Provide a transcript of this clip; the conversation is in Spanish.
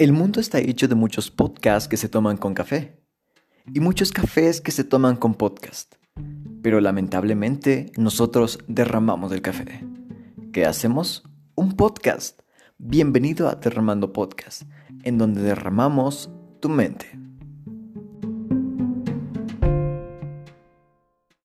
El mundo está hecho de muchos podcasts que se toman con café y muchos cafés que se toman con podcast. Pero lamentablemente nosotros derramamos el café. ¿Qué hacemos? Un podcast. Bienvenido a Derramando Podcast, en donde derramamos tu mente.